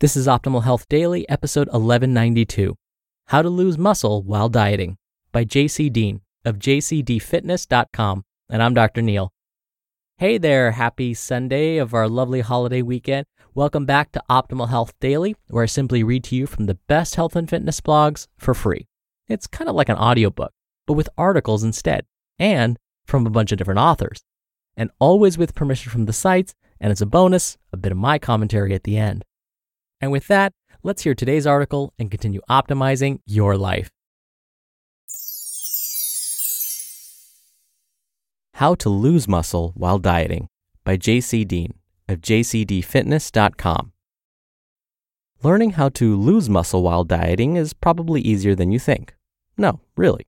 This is Optimal Health Daily, episode 1192 How to Lose Muscle While Dieting by JC Deen of jcdfitness.com. And I'm Dr. Neil. Hey there, happy Sunday of our lovely holiday weekend. Welcome back to Optimal Health Daily, where I simply read to you from the best health and fitness blogs for free. It's kind of like an audiobook, but with articles instead, and from a bunch of different authors. And always with permission from the sites, and as a bonus, a bit of my commentary at the end. And with that, let's hear today's article and continue optimizing your life. How to Lose Muscle While Dieting by JC Deen of jcdfitness.com. Learning how to lose muscle while dieting is probably easier than you think. No, really.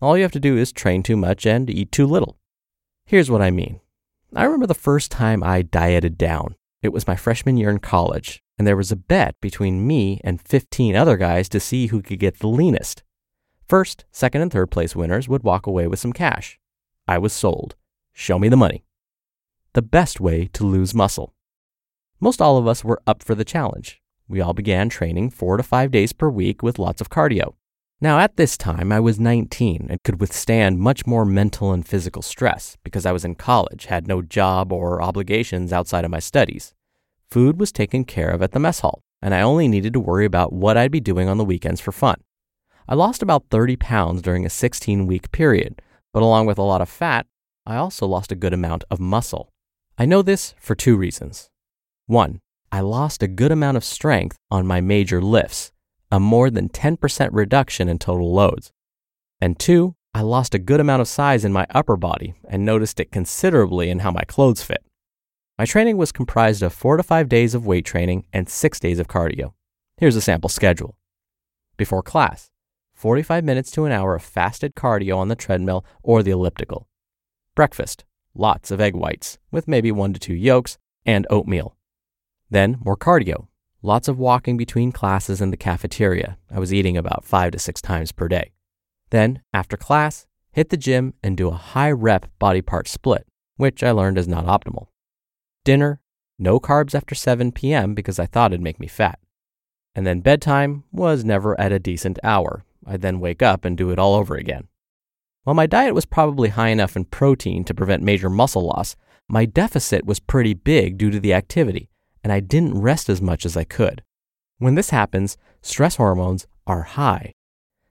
All you have to do is train too much and eat too little. Here's what I mean. I remember the first time I dieted down. It was my freshman year in college, and there was a bet between me and 15 other guys to see who could get the leanest. First, second, and third place winners would walk away with some cash. I was sold. Show me the money. The best way to lose muscle. Most all of us were up for the challenge. We all began training four to five days per week with lots of cardio. Now, at this time, I was 19 and could withstand much more mental and physical stress because I was in college, had no job or obligations outside of my studies. Food was taken care of at the mess hall, and I only needed to worry about what I'd be doing on the weekends for fun. I lost about 30 pounds during a 16 week period, but along with a lot of fat, I also lost a good amount of muscle. I know this for two reasons. One, I lost a good amount of strength on my major lifts, a more than 10% reduction in total loads. And two, I lost a good amount of size in my upper body and noticed it considerably in how my clothes fit. My training was comprised of four to five days of weight training and six days of cardio. Here's a sample schedule. Before class, 45 minutes to an hour of fasted cardio on the treadmill or the elliptical. Breakfast, lots of egg whites, with maybe one to two yolks, and oatmeal. Then more cardio, lots of walking between classes in the cafeteria. I was eating about five to six times per day. Then, after class, hit the gym and do a high rep body part split, which I learned is not optimal. Dinner, no carbs after 7 p.m. because I thought it'd make me fat. And then bedtime was never at a decent hour. I'd then wake up and do it all over again. While my diet was probably high enough in protein to prevent major muscle loss, my deficit was pretty big due to the activity, and I didn't rest as much as I could. When this happens, stress hormones are high.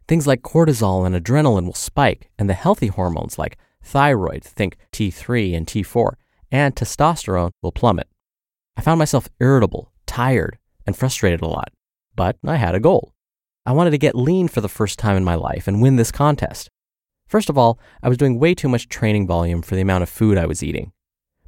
Things like cortisol and adrenaline will spike, and the healthy hormones like thyroid, think T3 and T4, and testosterone will plummet. I found myself irritable, tired, and frustrated a lot, but I had a goal. I wanted to get lean for the first time in my life and win this contest. First of all, I was doing way too much training volume for the amount of food I was eating.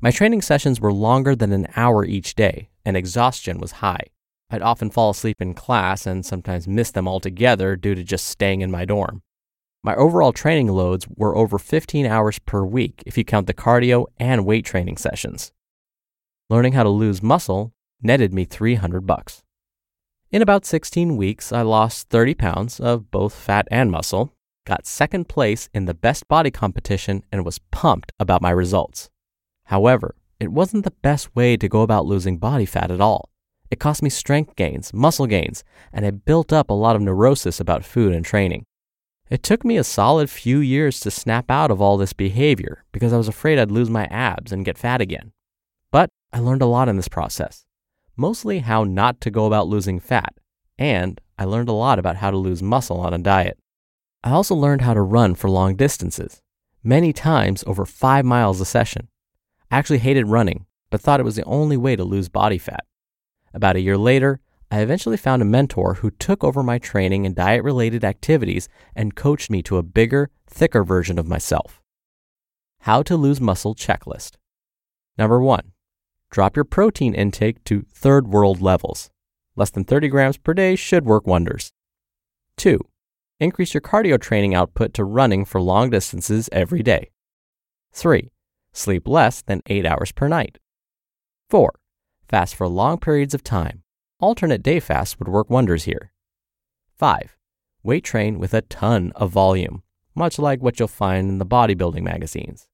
My training sessions were longer than an hour each day, and exhaustion was high. I'd often fall asleep in class and sometimes miss them altogether due to just staying in my dorm. My overall training loads were over 15 hours per week if you count the cardio and weight training sessions. Learning how to lose muscle netted me 300 bucks. In about 16 weeks, I lost 30 pounds of both fat and muscle, got second place in the best body competition, and was pumped about my results. However, it wasn't the best way to go about losing body fat at all. It cost me strength gains, muscle gains, and it built up a lot of neurosis about food and training. It took me a solid few years to snap out of all this behavior because I was afraid I'd lose my abs and get fat again. But I learned a lot in this process, mostly how not to go about losing fat, and I learned a lot about how to lose muscle on a diet. I also learned how to run for long distances, many times over five miles a session. I actually hated running, but thought it was the only way to lose body fat. About a year later, I eventually found a mentor who took over my training and diet related activities and coached me to a bigger, thicker version of myself. How to lose muscle checklist. Number one, drop your protein intake to third world levels. Less than 30 grams per day should work wonders. Two, increase your cardio training output to running for long distances every day. Three, sleep less than eight hours per night. Four, fast for long periods of time Alternate day fasts would work wonders here. 5. Weight train with a ton of volume, much like what you'll find in the bodybuilding magazines.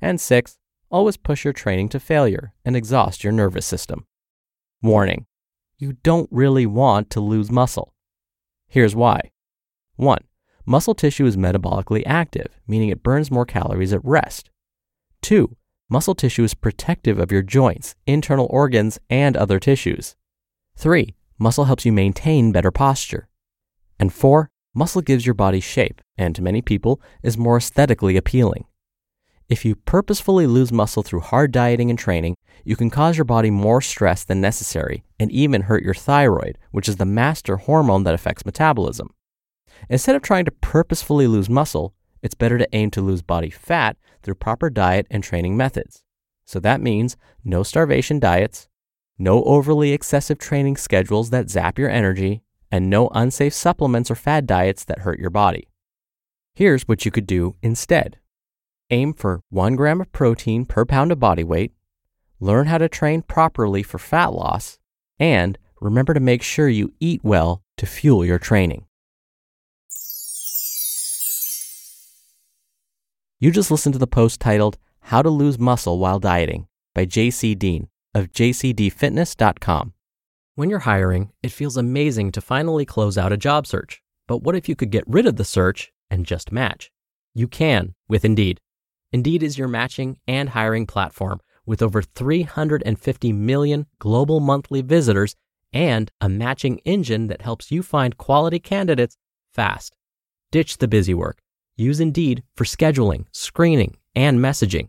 And 6. Always push your training to failure and exhaust your nervous system. Warning You don't really want to lose muscle. Here's why 1. Muscle tissue is metabolically active, meaning it burns more calories at rest. 2. Muscle tissue is protective of your joints, internal organs, and other tissues. Three, muscle helps you maintain better posture. And four, muscle gives your body shape and to many people is more aesthetically appealing. If you purposefully lose muscle through hard dieting and training, you can cause your body more stress than necessary and even hurt your thyroid, which is the master hormone that affects metabolism. Instead of trying to purposefully lose muscle, it's better to aim to lose body fat through proper diet and training methods. So that means no starvation diets, no overly excessive training schedules that zap your energy, and no unsafe supplements or fad diets that hurt your body. Here's what you could do instead aim for 1 gram of protein per pound of body weight, learn how to train properly for fat loss, and remember to make sure you eat well to fuel your training. You just listened to the post titled How to Lose Muscle While Dieting by JC Deen of jcdfitness.com. When you're hiring, it feels amazing to finally close out a job search. But what if you could get rid of the search and just match? You can with Indeed. Indeed is your matching and hiring platform with over 350 million global monthly visitors and a matching engine that helps you find quality candidates fast. Ditch the busy work. Use Indeed for scheduling, screening, and messaging.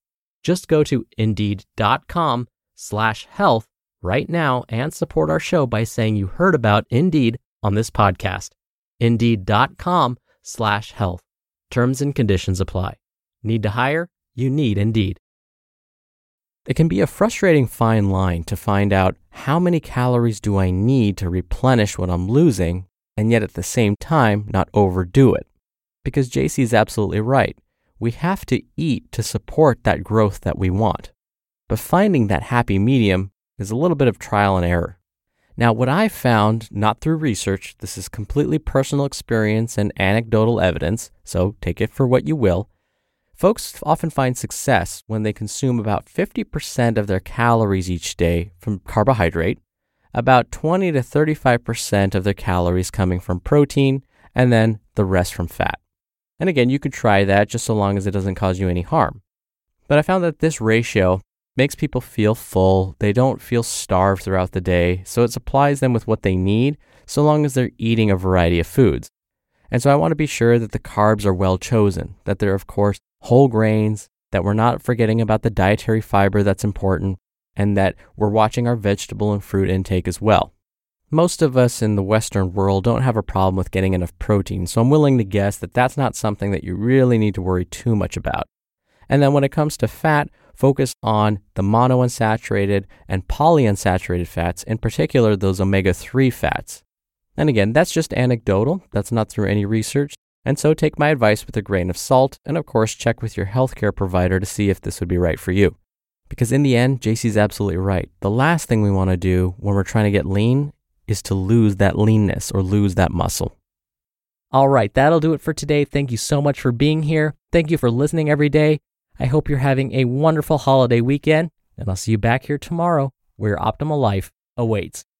Just go to indeed.com slash health right now and support our show by saying you heard about Indeed on this podcast. Indeed.com slash health. Terms and conditions apply. Need to hire? You need Indeed. It can be a frustrating fine line to find out how many calories do I need to replenish what I'm losing and yet at the same time not overdo it. Because JC is absolutely right we have to eat to support that growth that we want. But finding that happy medium is a little bit of trial and error. Now, what I found, not through research, this is completely personal experience and anecdotal evidence, so take it for what you will. Folks often find success when they consume about 50% of their calories each day from carbohydrate, about 20 to 35% of their calories coming from protein, and then the rest from fat. And again, you could try that just so long as it doesn't cause you any harm. But I found that this ratio makes people feel full. They don't feel starved throughout the day, so it supplies them with what they need so long as they're eating a variety of foods. And so I want to be sure that the carbs are well chosen, that they're, of course, whole grains, that we're not forgetting about the dietary fiber that's important, and that we're watching our vegetable and fruit intake as well. Most of us in the Western world don't have a problem with getting enough protein, so I'm willing to guess that that's not something that you really need to worry too much about. And then when it comes to fat, focus on the monounsaturated and polyunsaturated fats, in particular those omega 3 fats. And again, that's just anecdotal, that's not through any research. And so take my advice with a grain of salt, and of course, check with your healthcare provider to see if this would be right for you. Because in the end, JC's absolutely right. The last thing we want to do when we're trying to get lean is to lose that leanness or lose that muscle. All right, that'll do it for today. Thank you so much for being here. Thank you for listening every day. I hope you're having a wonderful holiday weekend, and I'll see you back here tomorrow where your optimal life awaits.